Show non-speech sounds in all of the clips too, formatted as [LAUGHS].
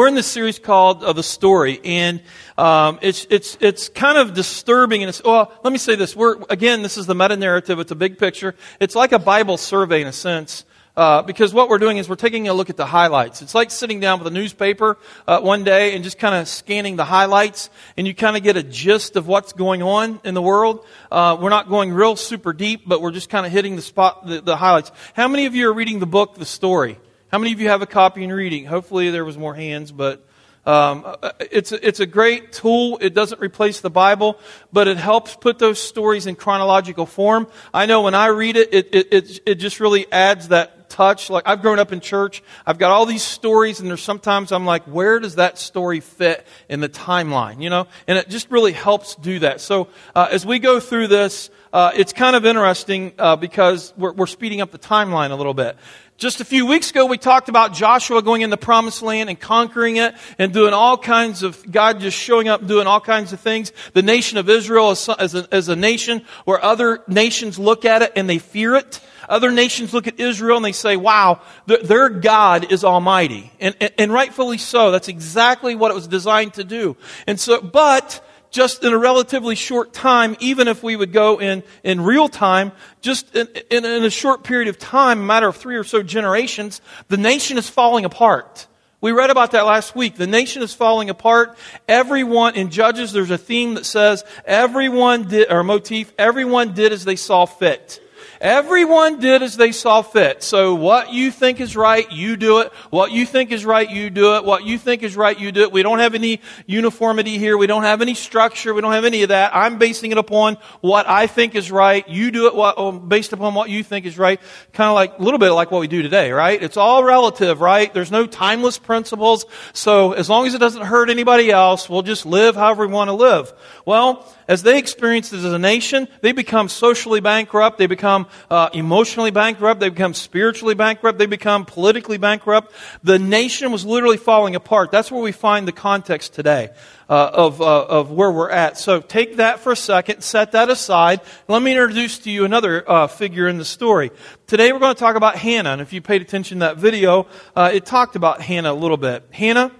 We're in this series called uh, The Story, and um, it's, it's, it's kind of disturbing. And it's, well, let me say this. We're, again, this is the meta narrative. It's a big picture. It's like a Bible survey in a sense. Uh, because what we're doing is we're taking a look at the highlights. It's like sitting down with a newspaper uh, one day and just kind of scanning the highlights, and you kind of get a gist of what's going on in the world. Uh, we're not going real super deep, but we're just kind of hitting the spot, the, the highlights. How many of you are reading the book, The Story? How many of you have a copy and reading? Hopefully there was more hands, but um, uh, it's, a, it's a great tool. It doesn't replace the Bible, but it helps put those stories in chronological form. I know when I read it, it, it, it, it just really adds that touch. Like I've grown up in church. I've got all these stories and there's sometimes I'm like, where does that story fit in the timeline? You know, and it just really helps do that. So, uh, as we go through this, uh, it's kind of interesting, uh, because we're, we're speeding up the timeline a little bit. Just a few weeks ago, we talked about Joshua going in the promised land and conquering it and doing all kinds of, God just showing up doing all kinds of things. The nation of Israel as, a, as a nation where other nations look at it and they fear it. Other nations look at Israel and they say, wow, their God is almighty. And, and, and rightfully so. That's exactly what it was designed to do. And so, but, just in a relatively short time, even if we would go in, in real time, just in, in, in, a short period of time, a matter of three or so generations, the nation is falling apart. We read about that last week. The nation is falling apart. Everyone, in Judges, there's a theme that says, everyone did, or motif, everyone did as they saw fit. Everyone did as they saw fit. So what you think is right, you do it. What you think is right, you do it. What you think is right, you do it. We don't have any uniformity here. We don't have any structure. We don't have any of that. I'm basing it upon what I think is right. You do it what, oh, based upon what you think is right. Kind of like, a little bit like what we do today, right? It's all relative, right? There's no timeless principles. So as long as it doesn't hurt anybody else, we'll just live however we want to live. Well, as they experience this as a nation, they become socially bankrupt. They become uh, emotionally bankrupt. They become spiritually bankrupt. They become politically bankrupt. The nation was literally falling apart. That's where we find the context today uh, of, uh, of where we're at. So take that for a second, set that aside. Let me introduce to you another uh, figure in the story. Today we're going to talk about Hannah. And if you paid attention to that video, uh, it talked about Hannah a little bit. Hannah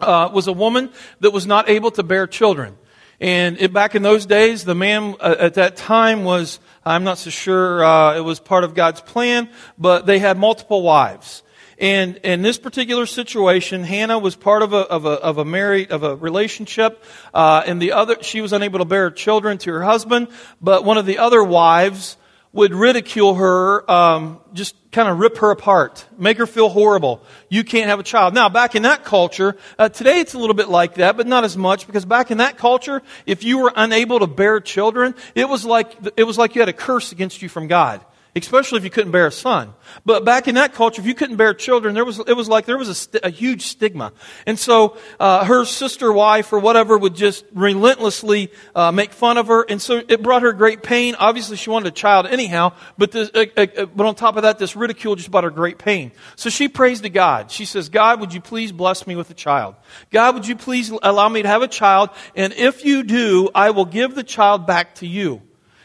uh, was a woman that was not able to bear children. And it, back in those days, the man uh, at that time was, I'm not so sure uh, it was part of God's plan, but they had multiple wives. And in this particular situation, Hannah was part of a, of a, of a married, of a relationship, uh, and the other, she was unable to bear children to her husband, but one of the other wives would ridicule her, um, just kind of rip her apart, make her feel horrible. You can't have a child. Now, back in that culture, uh, today it's a little bit like that, but not as much because back in that culture, if you were unable to bear children, it was like it was like you had a curse against you from God especially if you couldn't bear a son. But back in that culture, if you couldn't bear children, there was, it was like there was a, st- a huge stigma. And so, uh, her sister wife or whatever would just relentlessly, uh, make fun of her. And so it brought her great pain. Obviously she wanted a child anyhow, but this, uh, uh, uh, but on top of that, this ridicule just brought her great pain. So she prays to God. She says, God, would you please bless me with a child? God, would you please allow me to have a child? And if you do, I will give the child back to you.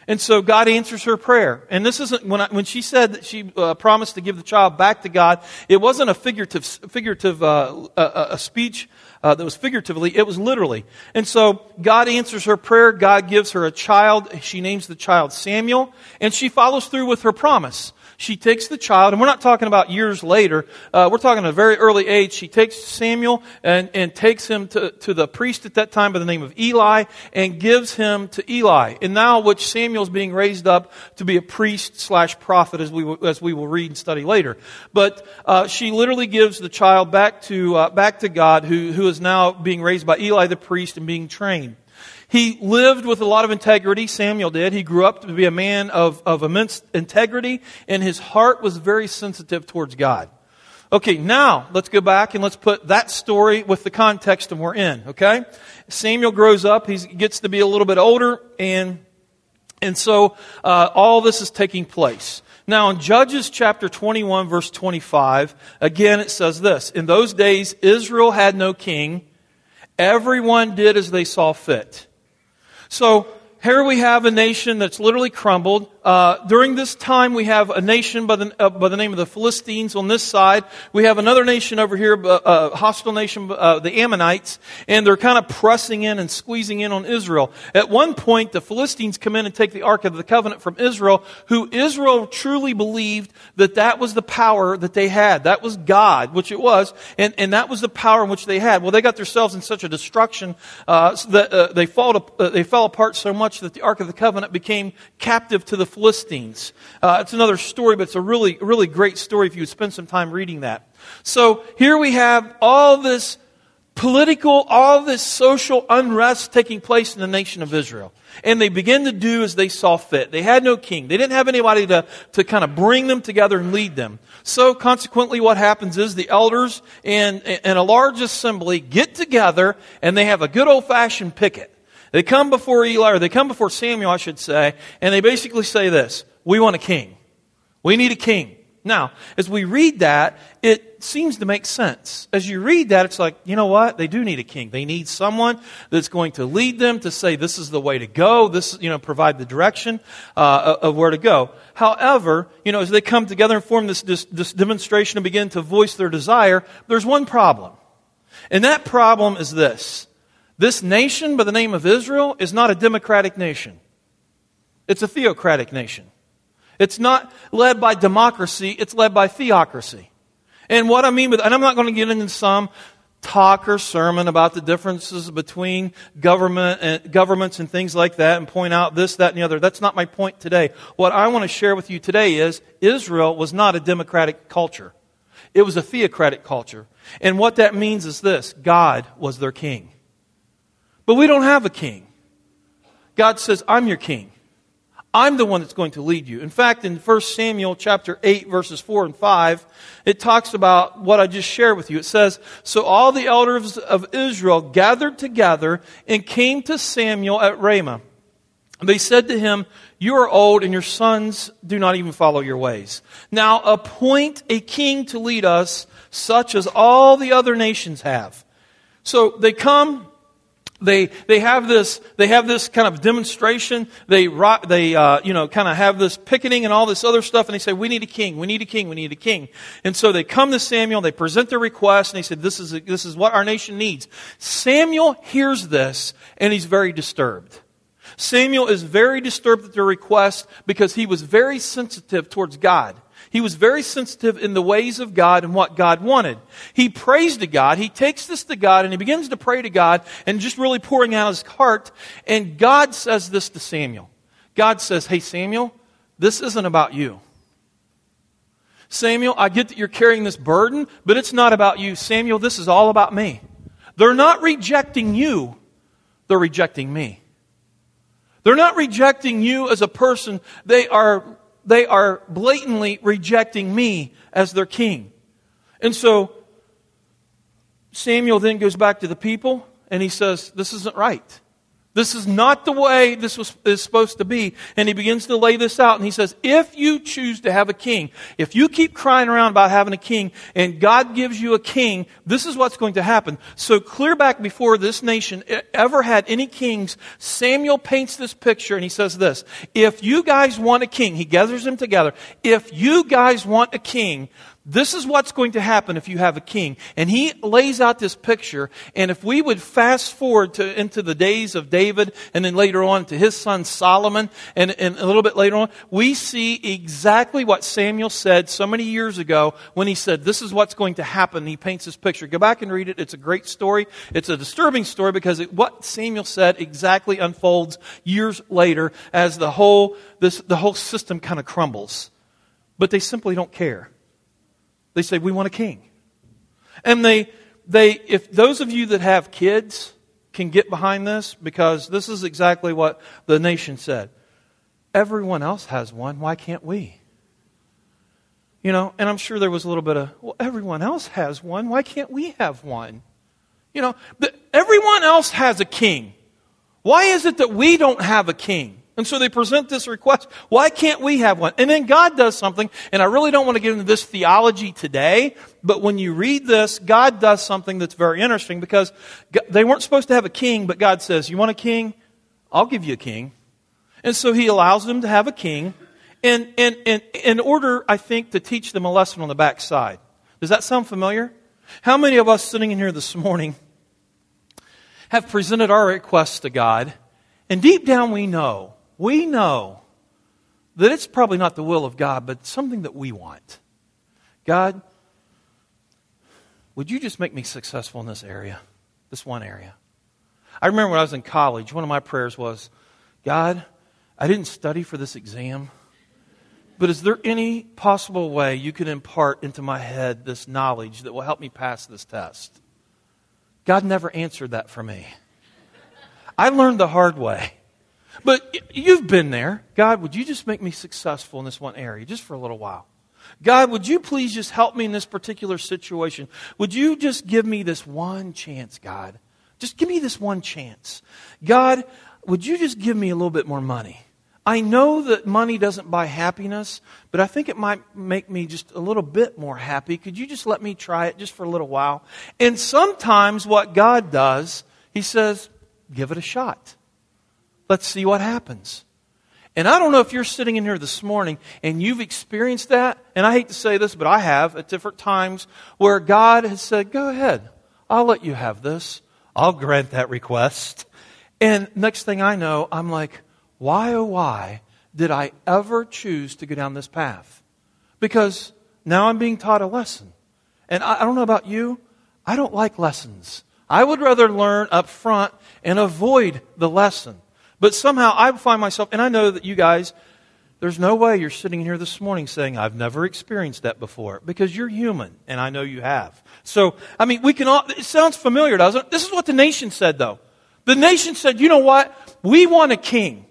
And so God answers her prayer. And this isn't, when, I, when she said that she uh, promised to give the child back to God, it wasn't a figurative, figurative uh, a, a, speech uh, that was figuratively, it was literally. And so God answers her prayer. God gives her a child. She names the child Samuel. And she follows through with her promise she takes the child, and we're not talking about years later, uh, we're talking at a very early age. She takes Samuel and, and takes him to, to the priest at that time by the name of Eli and gives him to Eli. And now, which Samuel's being raised up to be a priest slash prophet, as we, as we will read and study later. But uh, she literally gives the child back to, uh, back to God, who, who is now being raised by Eli the priest and being trained. He lived with a lot of integrity, Samuel did. He grew up to be a man of, of immense integrity, and his heart was very sensitive towards God. Okay, now let's go back and let's put that story with the context that we're in, okay? Samuel grows up, he gets to be a little bit older, and, and so uh, all this is taking place. Now, in Judges chapter 21, verse 25, again it says this In those days, Israel had no king. Everyone did as they saw fit. So here we have a nation that's literally crumbled. Uh, during this time, we have a nation by the, uh, by the name of the Philistines on this side. We have another nation over here, a uh, hostile nation, uh, the Ammonites, and they're kind of pressing in and squeezing in on Israel. At one point, the Philistines come in and take the Ark of the Covenant from Israel, who Israel truly believed that that was the power that they had. That was God, which it was, and, and that was the power in which they had. Well, they got themselves in such a destruction uh, that they, fall to, they fell apart so much that the Ark of the Covenant became captive to the Philistines. Uh, it's another story, but it's a really, really great story if you would spend some time reading that. So here we have all this political, all this social unrest taking place in the nation of Israel. And they begin to do as they saw fit. They had no king. They didn't have anybody to, to kind of bring them together and lead them. So consequently what happens is the elders and, and a large assembly get together and they have a good old fashioned picket. They come before Eli, or they come before Samuel, I should say, and they basically say this We want a king. We need a king. Now, as we read that, it seems to make sense. As you read that, it's like, you know what? They do need a king. They need someone that's going to lead them to say, this is the way to go. This, you know, provide the direction uh, of where to go. However, you know, as they come together and form this, this, this demonstration and begin to voice their desire, there's one problem. And that problem is this this nation by the name of Israel is not a democratic nation. It's a theocratic nation. It's not led by democracy, it's led by theocracy. And what I mean with, and I'm not going to get into some talk or sermon about the differences between government and governments and things like that and point out this, that, and the other. That's not my point today. What I want to share with you today is Israel was not a democratic culture. It was a theocratic culture. And what that means is this God was their king. But we don't have a king. God says, I'm your king. I'm the one that's going to lead you. In fact, in 1 Samuel chapter 8 verses 4 and 5, it talks about what I just shared with you. It says, So all the elders of Israel gathered together and came to Samuel at Ramah. They said to him, You are old and your sons do not even follow your ways. Now appoint a king to lead us such as all the other nations have. So they come, they, they have this, they have this kind of demonstration. They, they, uh, you know, kind of have this picketing and all this other stuff. And they say, we need a king. We need a king. We need a king. And so they come to Samuel. They present their request. And they said, this is, this is what our nation needs. Samuel hears this and he's very disturbed. Samuel is very disturbed at their request because he was very sensitive towards God. He was very sensitive in the ways of God and what God wanted. He prays to God. He takes this to God and he begins to pray to God and just really pouring out his heart. And God says this to Samuel. God says, Hey, Samuel, this isn't about you. Samuel, I get that you're carrying this burden, but it's not about you. Samuel, this is all about me. They're not rejecting you, they're rejecting me. They're not rejecting you as a person, they are they are blatantly rejecting me as their king. And so Samuel then goes back to the people and he says, This isn't right. This is not the way this was, is supposed to be. And he begins to lay this out and he says, if you choose to have a king, if you keep crying around about having a king and God gives you a king, this is what's going to happen. So clear back before this nation ever had any kings, Samuel paints this picture and he says this, if you guys want a king, he gathers them together, if you guys want a king, this is what's going to happen if you have a king. And he lays out this picture. And if we would fast forward to, into the days of David and then later on to his son Solomon and, and a little bit later on, we see exactly what Samuel said so many years ago when he said, this is what's going to happen. He paints this picture. Go back and read it. It's a great story. It's a disturbing story because it, what Samuel said exactly unfolds years later as the whole, this, the whole system kind of crumbles. But they simply don't care. They say, We want a king. And they, they, if those of you that have kids can get behind this, because this is exactly what the nation said. Everyone else has one. Why can't we? You know, and I'm sure there was a little bit of, well, everyone else has one. Why can't we have one? You know, the, everyone else has a king. Why is it that we don't have a king? And so they present this request. Why can't we have one? And then God does something, and I really don't want to get into this theology today, but when you read this, God does something that's very interesting because they weren't supposed to have a king, but God says, You want a king? I'll give you a king. And so he allows them to have a king. in, in, in, in order, I think, to teach them a lesson on the backside. Does that sound familiar? How many of us sitting in here this morning have presented our requests to God, and deep down we know, we know that it's probably not the will of God, but something that we want. God, would you just make me successful in this area, this one area? I remember when I was in college, one of my prayers was, God, I didn't study for this exam, but is there any possible way you could impart into my head this knowledge that will help me pass this test? God never answered that for me. I learned the hard way. But you've been there. God, would you just make me successful in this one area just for a little while? God, would you please just help me in this particular situation? Would you just give me this one chance, God? Just give me this one chance. God, would you just give me a little bit more money? I know that money doesn't buy happiness, but I think it might make me just a little bit more happy. Could you just let me try it just for a little while? And sometimes what God does, He says, give it a shot. Let's see what happens. And I don't know if you're sitting in here this morning and you've experienced that. And I hate to say this, but I have at different times where God has said, Go ahead. I'll let you have this. I'll grant that request. And next thing I know, I'm like, why oh why did I ever choose to go down this path? Because now I'm being taught a lesson. And I, don't know about you, I don't like lessons. I would rather learn up front and avoid the lesson. But somehow I find myself, and I know that you guys, there's no way you're sitting here this morning saying, I've never experienced that before, because you're human, and I know you have. So, I mean, we can all, it sounds familiar, doesn't it? This is what the nation said, though. The nation said, you know what? We want a king.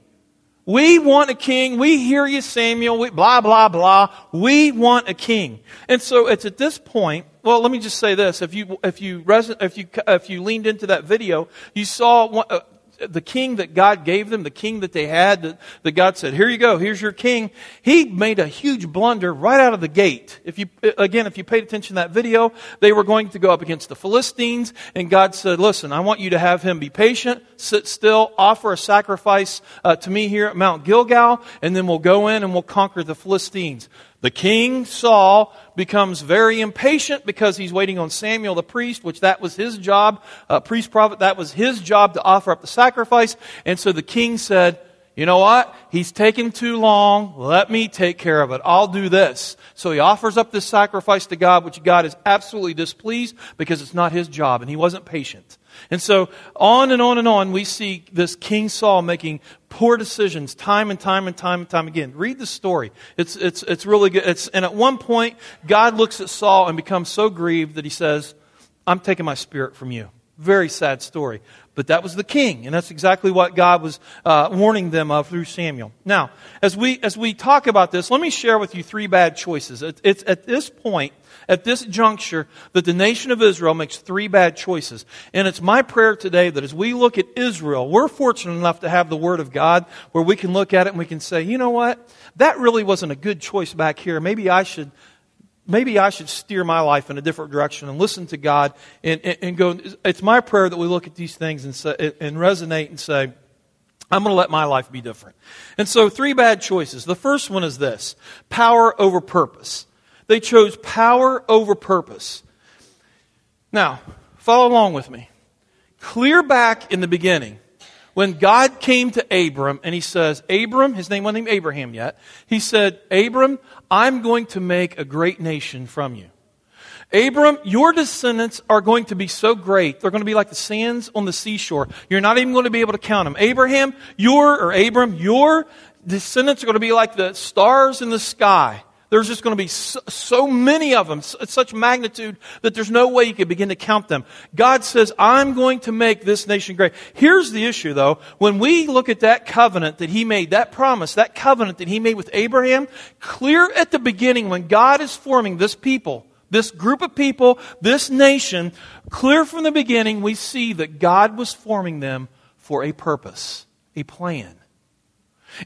We want a king. We hear you, Samuel. We, blah, blah, blah. We want a king. And so it's at this point, well, let me just say this. If you, if you, if you, if you leaned into that video, you saw one, uh, the king that God gave them, the king that they had, that, that, God said, here you go, here's your king, he made a huge blunder right out of the gate. If you, again, if you paid attention to that video, they were going to go up against the Philistines, and God said, listen, I want you to have him be patient, sit still, offer a sacrifice uh, to me here at Mount Gilgal, and then we'll go in and we'll conquer the Philistines. The king, Saul, becomes very impatient because he's waiting on Samuel the priest, which that was his job, uh, priest prophet, that was his job to offer up the sacrifice. And so the king said, you know what? He's taking too long. Let me take care of it. I'll do this. So he offers up this sacrifice to God, which God is absolutely displeased because it's not his job and he wasn't patient. And so on and on and on, we see this King Saul making poor decisions time and time and time and time again. Read the story. It's, it's, it's really good. It's, and at one point, God looks at Saul and becomes so grieved that he says, I'm taking my spirit from you. Very sad story. But that was the king, and that's exactly what God was uh, warning them of through Samuel. Now, as we, as we talk about this, let me share with you three bad choices. It, it's at this point at this juncture that the nation of Israel makes three bad choices. And it's my prayer today that as we look at Israel, we're fortunate enough to have the Word of God where we can look at it and we can say, you know what? That really wasn't a good choice back here. Maybe I should maybe I should steer my life in a different direction and listen to God and, and, and, go. It's my prayer that we look at these things and, say, and resonate and say, I'm going to let my life be different. And so, three bad choices. The first one is this power over purpose. They chose power over purpose. Now, follow along with me. Clear back in the beginning, when God came to Abram and he says, Abram, his name wasn't named Abraham yet, he said, Abram, I'm going to make a great nation from you. Abram, your descendants are going to be so great. They're going to be like the sands on the seashore. You're not even going to be able to count them. Abraham, your, or Abram, your descendants are going to be like the stars in the sky. There's just going to be so, so many of them, such magnitude that there's no way you can begin to count them. God says, I'm going to make this nation great. Here's the issue though. When we look at that covenant that he made, that promise, that covenant that he made with Abraham, clear at the beginning when God is forming this people, this group of people, this nation, clear from the beginning, we see that God was forming them for a purpose, a plan.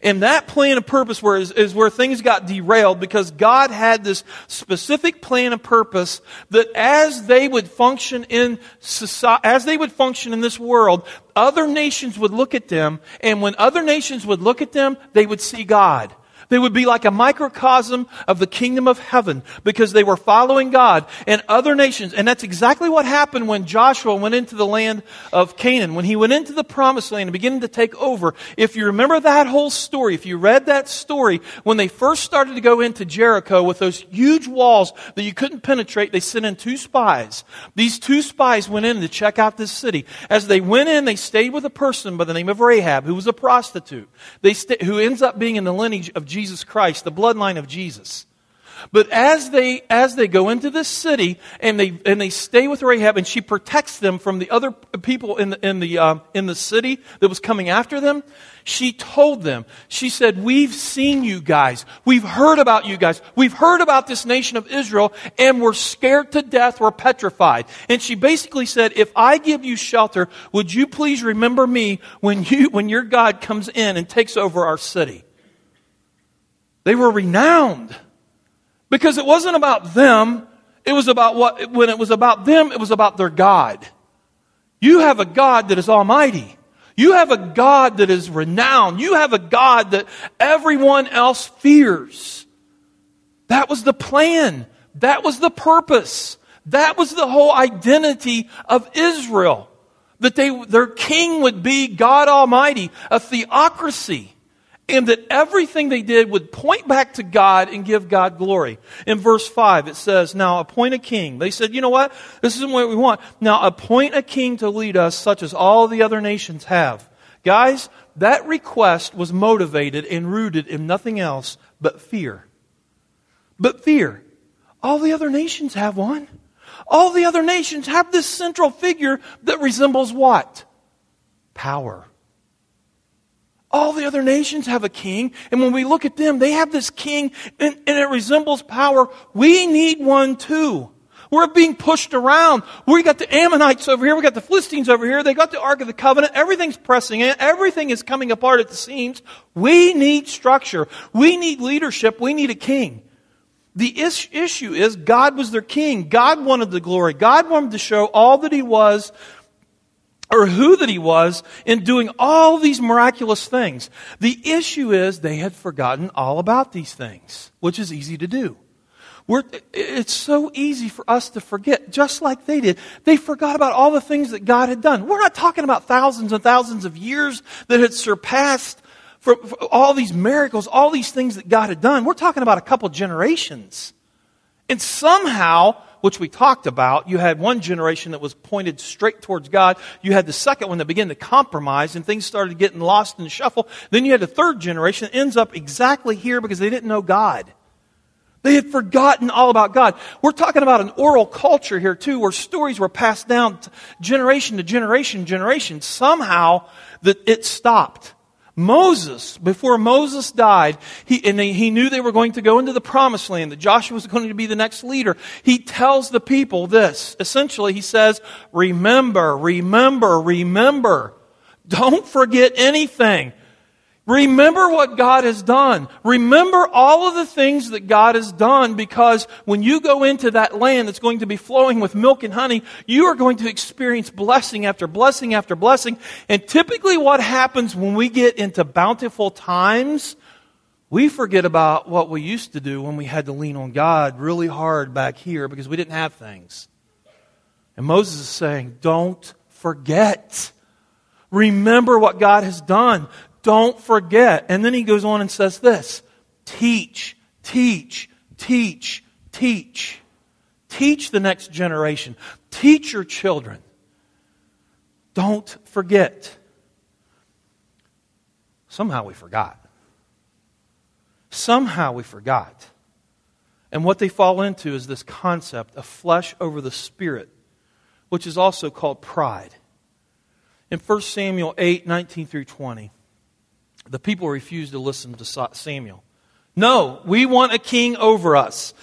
And that plan and purpose where is, is where things got derailed because God had this specific plan and purpose that as they would function in society, as they would function in this world, other nations would look at them, and when other nations would look at them, they would see God. They would be like a microcosm of the kingdom of heaven because they were following God and other nations. And that's exactly what happened when Joshua went into the land of Canaan. When he went into the promised land and began to take over. If you remember that whole story, if you read that story, when they first started to go into Jericho with those huge walls that you couldn't penetrate, they sent in two spies. These two spies went in to check out this city. As they went in, they stayed with a person by the name of Rahab, who was a prostitute, they st- who ends up being in the lineage of Jesus Christ, the bloodline of Jesus. But as they, as they go into this city and they, and they stay with Rahab and she protects them from the other people in the, in the, uh, in the city that was coming after them, she told them, she said, we've seen you guys. We've heard about you guys. We've heard about this nation of Israel and we're scared to death. We're petrified. And she basically said, if I give you shelter, would you please remember me when you, when your God comes in and takes over our city? They were renowned because it wasn't about them. It was about what, when it was about them, it was about their God. You have a God that is almighty. You have a God that is renowned. You have a God that everyone else fears. That was the plan. That was the purpose. That was the whole identity of Israel. That they, their king would be God Almighty, a theocracy and that everything they did would point back to God and give God glory. In verse 5, it says, Now appoint a king. They said, You know what? This isn't what we want. Now appoint a king to lead us, such as all the other nations have. Guys, that request was motivated and rooted in nothing else but fear. But fear. All the other nations have one. All the other nations have this central figure that resembles what? Power. All the other nations have a king, and when we look at them, they have this king, and, and, it resembles power. We need one too. We're being pushed around. We got the Ammonites over here, we got the Philistines over here, they got the Ark of the Covenant, everything's pressing in, everything is coming apart at the seams. We need structure. We need leadership. We need a king. The is- issue is God was their king. God wanted the glory. God wanted to show all that he was or who that he was in doing all these miraculous things. The issue is they had forgotten all about these things, which is easy to do. We're, it's so easy for us to forget, just like they did. They forgot about all the things that God had done. We're not talking about thousands and thousands of years that had surpassed for, for all these miracles, all these things that God had done. We're talking about a couple generations. And somehow, which we talked about, you had one generation that was pointed straight towards God. You had the second one that began to compromise and things started getting lost in the shuffle. Then you had the third generation that ends up exactly here because they didn't know God. They had forgotten all about God. We're talking about an oral culture here too, where stories were passed down generation to generation, generation. Somehow that it stopped. Moses, before Moses died, he, and he knew they were going to go into the promised land, that Joshua was going to be the next leader. He tells the people this. Essentially, he says, remember, remember, remember. Don't forget anything. Remember what God has done. Remember all of the things that God has done because when you go into that land that's going to be flowing with milk and honey, you are going to experience blessing after blessing after blessing. And typically what happens when we get into bountiful times, we forget about what we used to do when we had to lean on God really hard back here because we didn't have things. And Moses is saying, don't forget. Remember what God has done. Don't forget. And then he goes on and says this teach, teach, teach, teach. Teach the next generation. Teach your children. Don't forget. Somehow we forgot. Somehow we forgot. And what they fall into is this concept of flesh over the spirit, which is also called pride. In 1 Samuel 8, 19 through 20 the people refused to listen to Samuel. No, we want a king over us.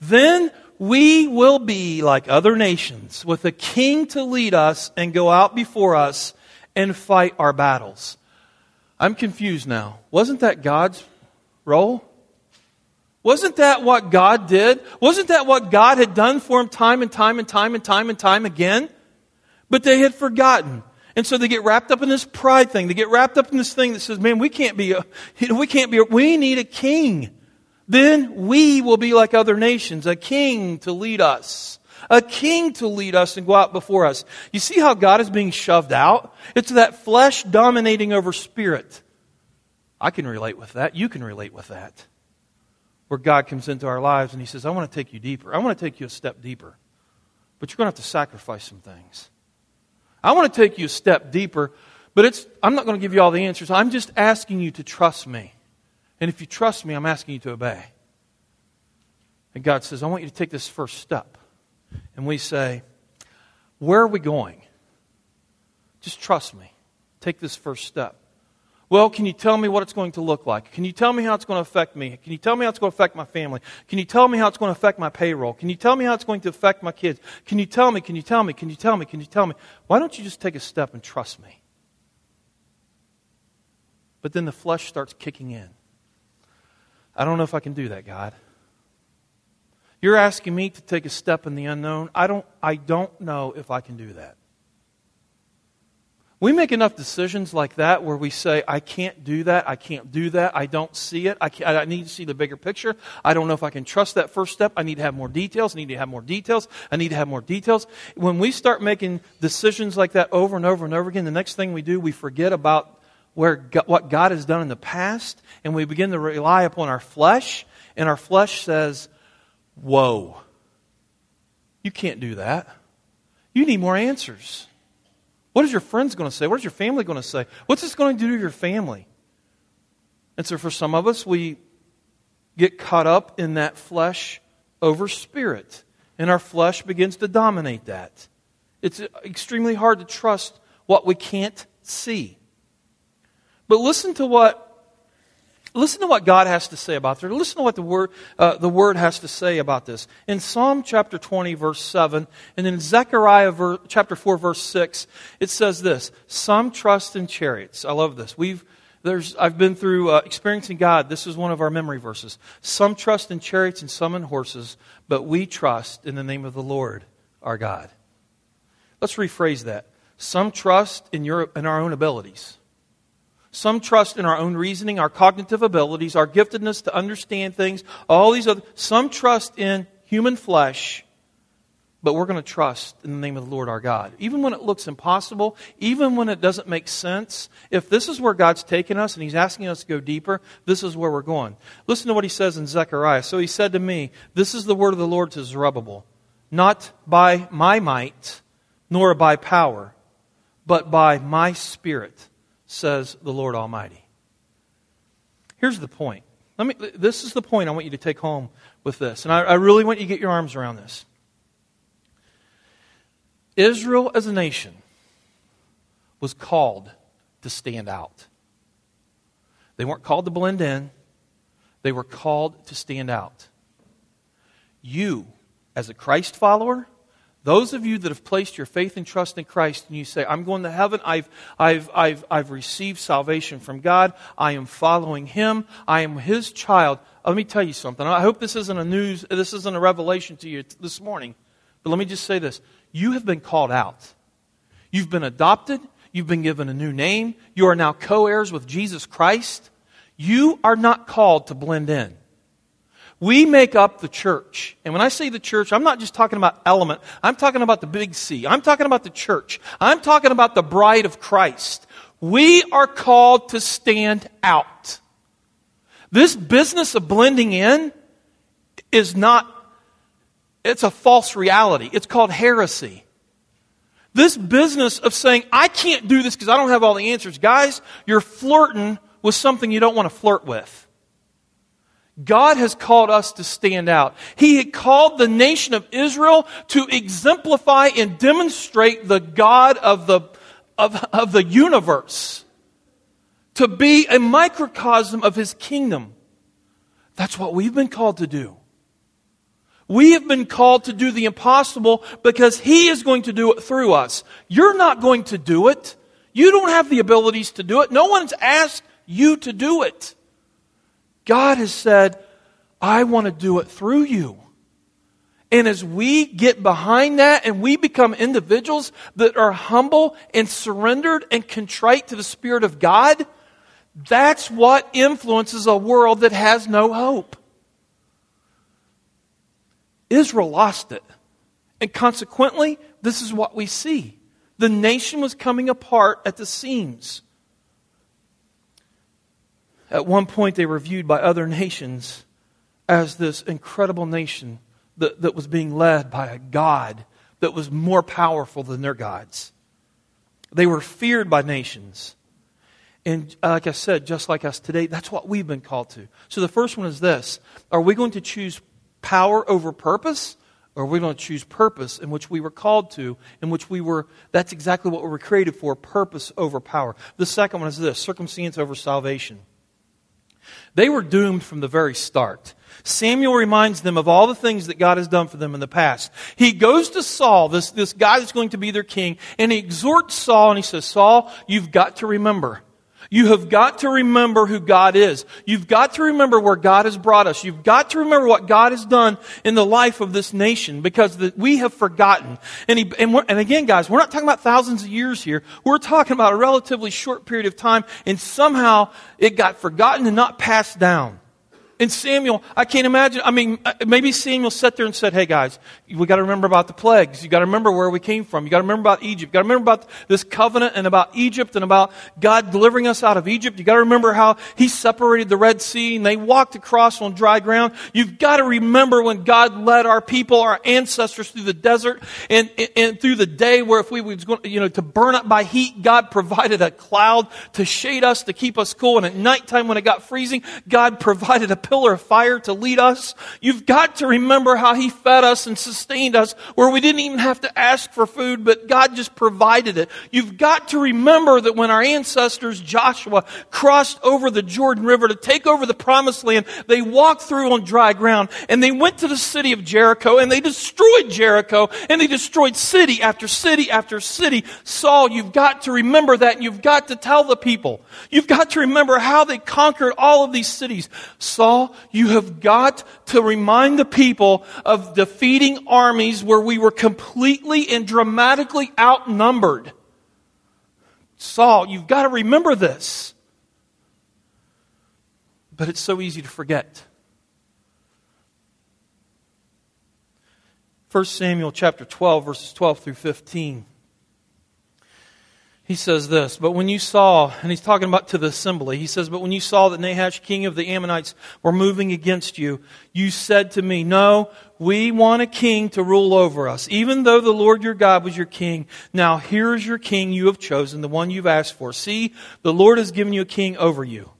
Then we will be like other nations with a king to lead us and go out before us and fight our battles. I'm confused now. Wasn't that God's role? Wasn't that what God did? Wasn't that what God had done for him time and time and time and time and time again? But they had forgotten. And so they get wrapped up in this pride thing. They get wrapped up in this thing that says, man, we can't be a, [LAUGHS] we can't be a, we need a king. Then we will be like other nations, a king to lead us. A king to lead us and go out before us. You see how God is being shoved out? It's that flesh dominating over spirit. I can relate with that. You can relate with that. Where God comes into our lives and He says, I want to take you deeper. I want to take you a step deeper. But you're going to have to sacrifice some things. I want to take you a step deeper, but it's, I'm not going to give you all the answers. I'm just asking you to trust me. And if you trust me, I'm asking you to obey. And God says, I want you to take this first step. And we say, Where are we going? Just trust me. Take this first step. Well, can you tell me what it's going to look like? Can you tell me how it's going to affect me? Can you tell me how it's going to affect my family? Can you tell me how it's going to affect my payroll? Can you tell me how it's going to affect my kids? Can you tell me? Can you tell me? Can you tell me? Can you tell me? Why don't you just take a step and trust me? But then the flesh starts kicking in. I don't know if I can do that, God. You're asking me to take a step in the unknown. I don't, I don't know if I can do that. We make enough decisions like that where we say, I can't do that, I can't do that, I don't see it, I, I, need to see the bigger picture. I don't know if I can trust that first step. I need to have more details, I need to have more details, I need to have more details. When we start making decisions like that over and over and over again, the next thing we do, we forget about where what God has done in the past, and we begin to rely upon our flesh, and our flesh says, Whoa, you can't do that. You need more answers. What is your friends going to say? What is your family going to say? What's this going to do to your family? And so, for some of us, we get caught up in that flesh over spirit, and our flesh begins to dominate that. It's uh, extremely hard to trust what we can't see. But listen to what Listen to what God has to say about this. Listen to what the word, uh, the word has to say about this. In Psalm chapter 20, verse 7, and in Zechariah ver- chapter 4, verse 6, it says this Some trust in chariots. I love this. We've, there's, I've been through uh, experiencing God. This is one of our memory verses. Some trust in chariots and some in horses, but we trust in the name of the Lord our God. Let's rephrase that. Some trust in, your, in our own abilities. Some trust in our own reasoning, our cognitive abilities, our giftedness to understand things, all these other. Some trust in human flesh, but we're going to trust in the name of the Lord our God. Even when it looks impossible, even when it doesn't make sense, if this is where God's taken us and He's asking us to go deeper, this is where we're going. Listen to what He says in Zechariah. So He said to me, This is the word of the Lord to Zerubbabel, not by my might, nor by power, but by my spirit says the Lord Almighty. Here's the point. Let me, this is the point I want you to take home with this. And I, I really want you to get your arms around this. Israel as a nation was called to stand out. They weren't called to blend in, they were called to stand out. You, as a Christ follower, those of you that have placed your faith and trust in Christ and you say, I'm going to heaven, I've, I've, I've, I've received salvation from God, I am following Him, I am His child. Let me tell you something. I hope this isn't a news, this isn't a revelation to you this morning. But let me just say this. You have been called out. You've been adopted. You've been given a new name. You are now co heirs with Jesus Christ. You are not called to blend in. We make up the church. And when I say the church, I'm not just talking about element. I'm talking about the big C. I'm talking about the church. I'm talking about the bride of Christ. We are called to stand out. This business of blending in is not, it's a false reality. It's called heresy. This business of saying, I can't do this because I don't have all the answers. Guys, you're flirting with something you don't want to flirt with. God has called us to stand out. He had called the nation of Israel to exemplify and demonstrate the God of the, of, of the universe, to be a microcosm of his kingdom. That's what we've been called to do. We have been called to do the impossible because he is going to do it through us. You're not going to do it. You don't have the abilities to do it. No one's asked you to do it. God has said, I want to do it through you. And as we get behind that and we become individuals that are humble and surrendered and contrite to the Spirit of God, that's what influences a world that has no hope. Israel lost it. And consequently, this is what we see. The nation was coming apart at the seams. At one point, they were viewed by other nations as this incredible nation that, that was being led by a God that was more powerful than their gods. They were feared by nations. And uh, like I said, just like us today, that's what we've been called to. So the first one is this Are we going to choose power over purpose? Or are we going to choose purpose in which we were called to, in which we were, that's exactly what we were created for, purpose over power. The second one is this circumstance over salvation. They were doomed from the very start. Samuel reminds them of all the things that God has done for them in the past. He goes to Saul, this, this guy that's going to be their king, and he exhorts Saul and he says, Saul, you've got to remember. You have got to remember who God is. You've got to remember where God has brought us. You've got to remember what God has done in the life of this nation because the, we have forgotten. And, he, and, and again, guys, we're not talking about thousands of years here. We're talking about a relatively short period of time and somehow it got forgotten and not passed down. And Samuel, I can't imagine. I mean, uh, maybe Samuel sat there and said, Hey guys, we got to remember about the plagues. You got to remember where we came from. You got to remember about Egypt. You got to remember about this covenant and about Egypt and about God delivering us out of Egypt. You got to remember how He separated the Red Sea and they walked across on dry ground. You've got to remember when God led our people, our ancestors through the desert and, and, and through the day where if we was going, you know, to burn up by heat, God provided a cloud to shade us, to keep us cool. And at nighttime when it got freezing, God provided a pillar of fire to lead us. You've got to remember how He fed us and sustained us where we didn't even have to ask for food, but God just provided it. You've got to remember that when our ancestors, Joshua, crossed over the Jordan River to take over the promised land, they walked through on dry ground and they went to the city of Jericho and they destroyed Jericho and they destroyed city after city after city. Saul, you've got to remember that and you've got to tell the people. You've got to remember how they conquered all of these cities. Saul, you have got to remind the people of defeating armies where we were completely and dramatically outnumbered. Saul, you've got to remember this. But it's so easy to forget. 1 Samuel chapter 12 verses 12 through 15 he says this, but when you saw, and he's talking about to the assembly, he says, but when you saw that Nahash, king of the Ammonites, were moving against you, you said to me, no, we want a king to rule over us, even though the Lord your God was your king. Now here is your king you have chosen, the one you've asked for. See, the Lord has given you a king over you.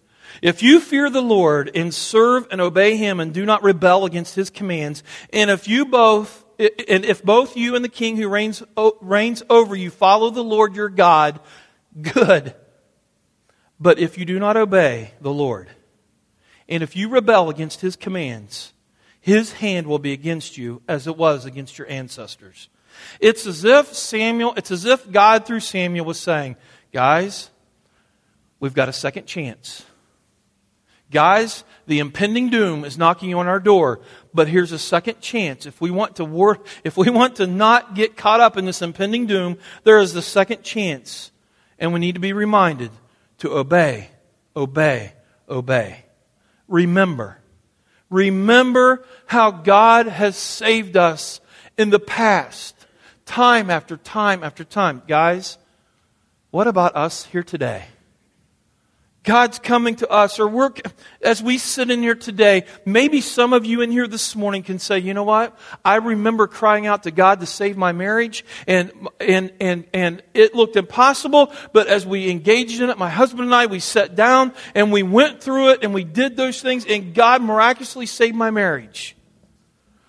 If you fear the Lord and serve and obey him and do not rebel against his commands, and if you both and if both you and the king who reigns, reigns over you follow the Lord your God, good. But if you do not obey the Lord, and if you rebel against his commands, his hand will be against you as it was against your ancestors. It's as if Samuel, it's as if God through Samuel was saying, guys, we've got a second chance. Guys, the impending doom is knocking on our door, but here's a second chance. If we want to work, if we want to not get caught up in this impending doom, there is the second chance. And we need to be reminded to obey, obey, obey. Remember. Remember how God has saved us in the past, time after time after time. Guys, what about us here today? God's coming to us, or we're, as we sit in here today, maybe some of you in here this morning can say, you know what? I remember crying out to God to save my marriage, and, and, and, and it looked impossible, but as we engaged in it, my husband and I, we sat down and we went through it and we did those things, and God miraculously saved my marriage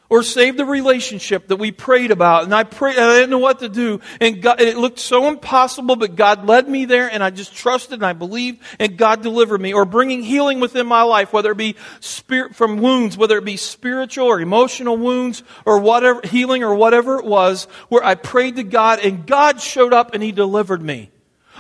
or save the relationship that we prayed about. And I prayed, I didn't know what to do. And God, it looked so impossible, but God led me there and I just trusted and I believed and God delivered me. Or bringing healing within my life, whether it be spirit from wounds, whether it be spiritual or emotional wounds or whatever, healing or whatever it was, where I prayed to God and God showed up and He delivered me.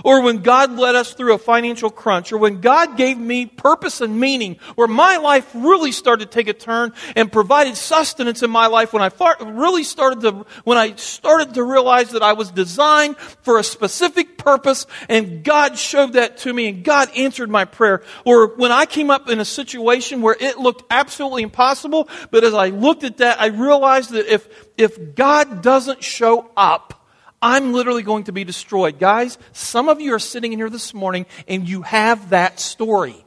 Or when God led us through a financial crunch, or when God gave me purpose and meaning, where my life really started to take a turn and provided sustenance in my life, when I really started to, when I started to realize that I was designed for a specific purpose, and God showed that to me, and God answered my prayer, or when I came up in a situation where it looked absolutely impossible, but as I looked at that, I realized that if, if God doesn't show up, I'm literally going to be destroyed. Guys, some of you are sitting in here this morning and you have that story.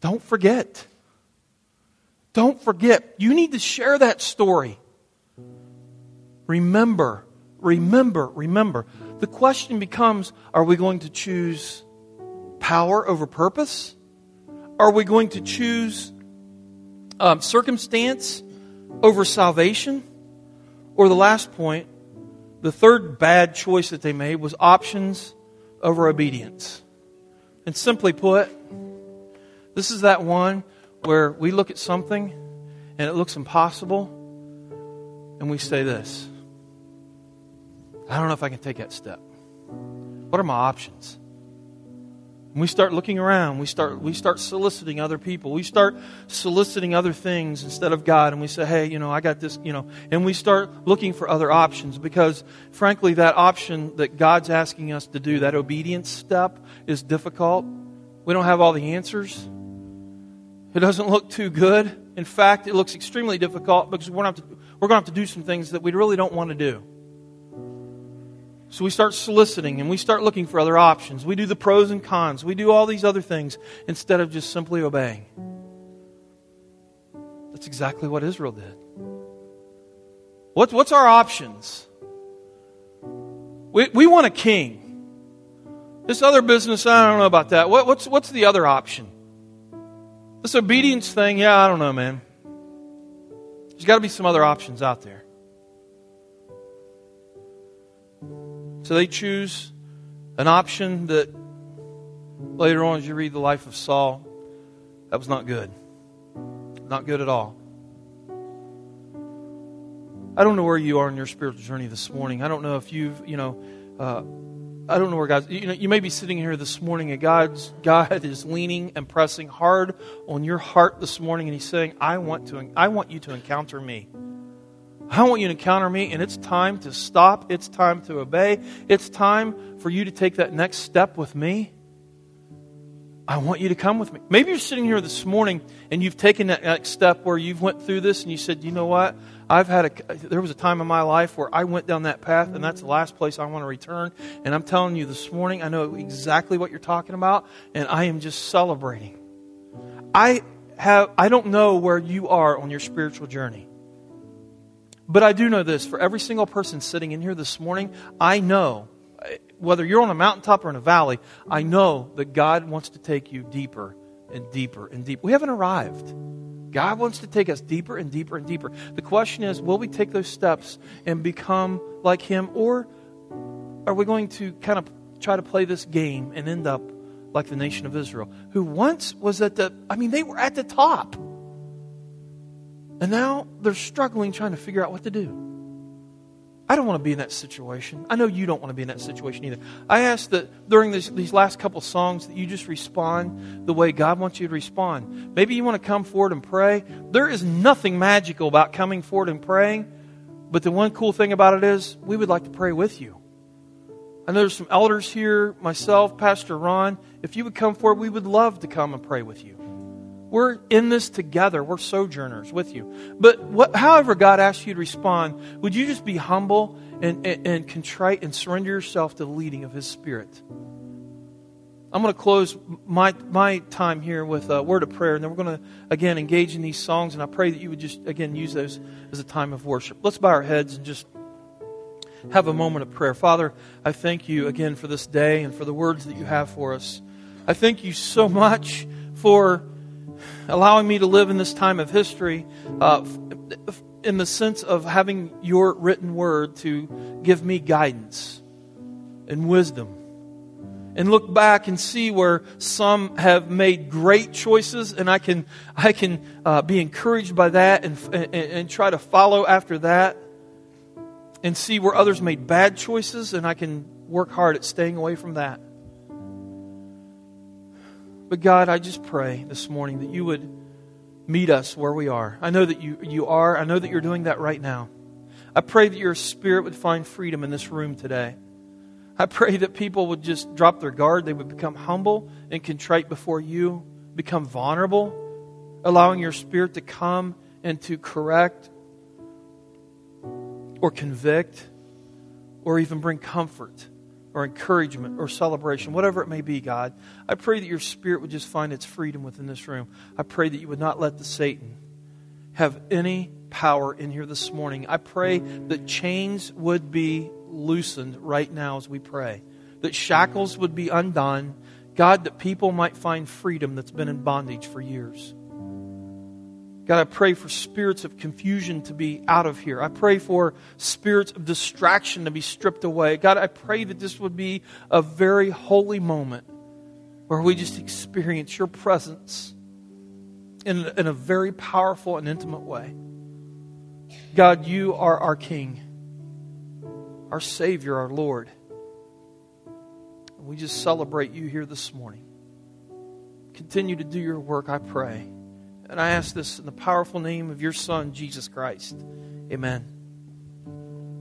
Don't forget. Don't forget. You need to share that story. Remember, remember, remember. The question becomes are we going to choose power over purpose? Are we going to choose um, circumstance over salvation? Or the last point, the third bad choice that they made was options over obedience. And simply put, this is that one where we look at something and it looks impossible and we say this I don't know if I can take that step. What are my options? We start looking around, we start, we start soliciting other people. We start soliciting other things instead of God. And we say, hey, you know, I got this, you know. And we start looking for other options because, frankly, that option that God's asking us to do, that obedience step, is difficult. We don't have all the answers. It doesn't look too good. In fact, it looks extremely difficult because we're going to we're going to, have to do some things that we really don't want to do. So we start soliciting and we start looking for other options. We do the pros and cons. We do all these other things instead of just simply obeying. That's exactly what Israel did. What, what's our options? We, we want a king. This other business, I don't know about that. What, what's, what's the other option? This obedience thing, yeah, I don't know, man. There's got to be some other options out there. So they choose an option that later on, as you read the life of Saul, that was not good. Not good at all. I don't know where you are in your spiritual journey this morning. I don't know if you've, you know, uh, I don't know where God's, you know, you may be sitting here this morning and God's, [LAUGHS] God is leaning and pressing hard on your heart this morning and He's saying, I want to, I want you to encounter me. I want you to encounter me, and it's time to stop. It's time to obey. It's time for you to take that next step with me. I want you to come with me. Maybe you're sitting here this morning and you've taken that next step where you've went through this and you said, you know what? I've had a, there was a time in my life where I went down that path and that's the last place I want to return. And I'm telling you this morning, I know exactly what you're talking about and I am just celebrating. I have, I don't know where you are on your spiritual journey. But I do know this for every single person sitting in here this morning, I know, whether you're on a mountaintop or in a valley, I know that God wants to take you deeper and deeper and deeper. We haven't arrived. God wants to take us deeper and deeper and deeper. The question is will we take those steps and become like Him, or are we going to kind of try to play this game and end up like the nation of Israel, who once was at the, I mean, they were at the top. And now they're struggling trying to figure out what to do. I don't want to be in that situation. I know you don't want to be in that situation either. I ask that during this, these last couple songs that you just respond the way God wants you to respond. Maybe you want to come forward and pray. There is nothing magical about coming forward and praying, but the one cool thing about it is we would like to pray with you. I know there's some elders here, myself, Pastor Ron. If you would come forward, we would love to come and pray with you. We're in this together. We're sojourners with you. But what, however God asks you to respond, would you just be humble and, and, and contrite and surrender yourself to the leading of His Spirit? I'm going to close my, my time here with a word of prayer, and then we're going to, again, engage in these songs, and I pray that you would just, again, use those as a time of worship. Let's bow our heads and just have a moment of prayer. Father, I thank you again for this day and for the words that you have for us. I thank you so much for allowing me to live in this time of history uh, in the sense of having your written word to give me guidance and wisdom. And look back and see where some have made great choices, and I can, I can uh, be encouraged by that and, and, and try to follow after that. and see where others made bad choices, and I can work hard at staying away from that. But God, I just pray this morning that you would meet us where we are. I know that you, you are. I know that you're doing that right now. I pray that your spirit would find freedom in this room today. I pray that people would just drop their guard. They would become humble and contrite before you, become vulnerable, allowing your spirit to come and to correct or convict or even bring comfort or encouragement or celebration, whatever it may be, God. I pray that your spirit would just find its freedom within this room. I pray that you would not let the Satan have any power in here this morning. I pray that chains would be loosened right now as we pray, that shackles would be undone. God, that people might find freedom that's been in bondage for years. God, I pray for spirits of confusion to be out of here. I pray for spirits of distraction to be stripped away. God, I pray that this would be a very holy moment where we just experience your presence in, in a very powerful and intimate way. God, you are our King, our Savior, our Lord. We just celebrate you here this morning. Continue to do your work, I pray. And I ask this in the powerful name of your Son, Jesus Christ. Amen.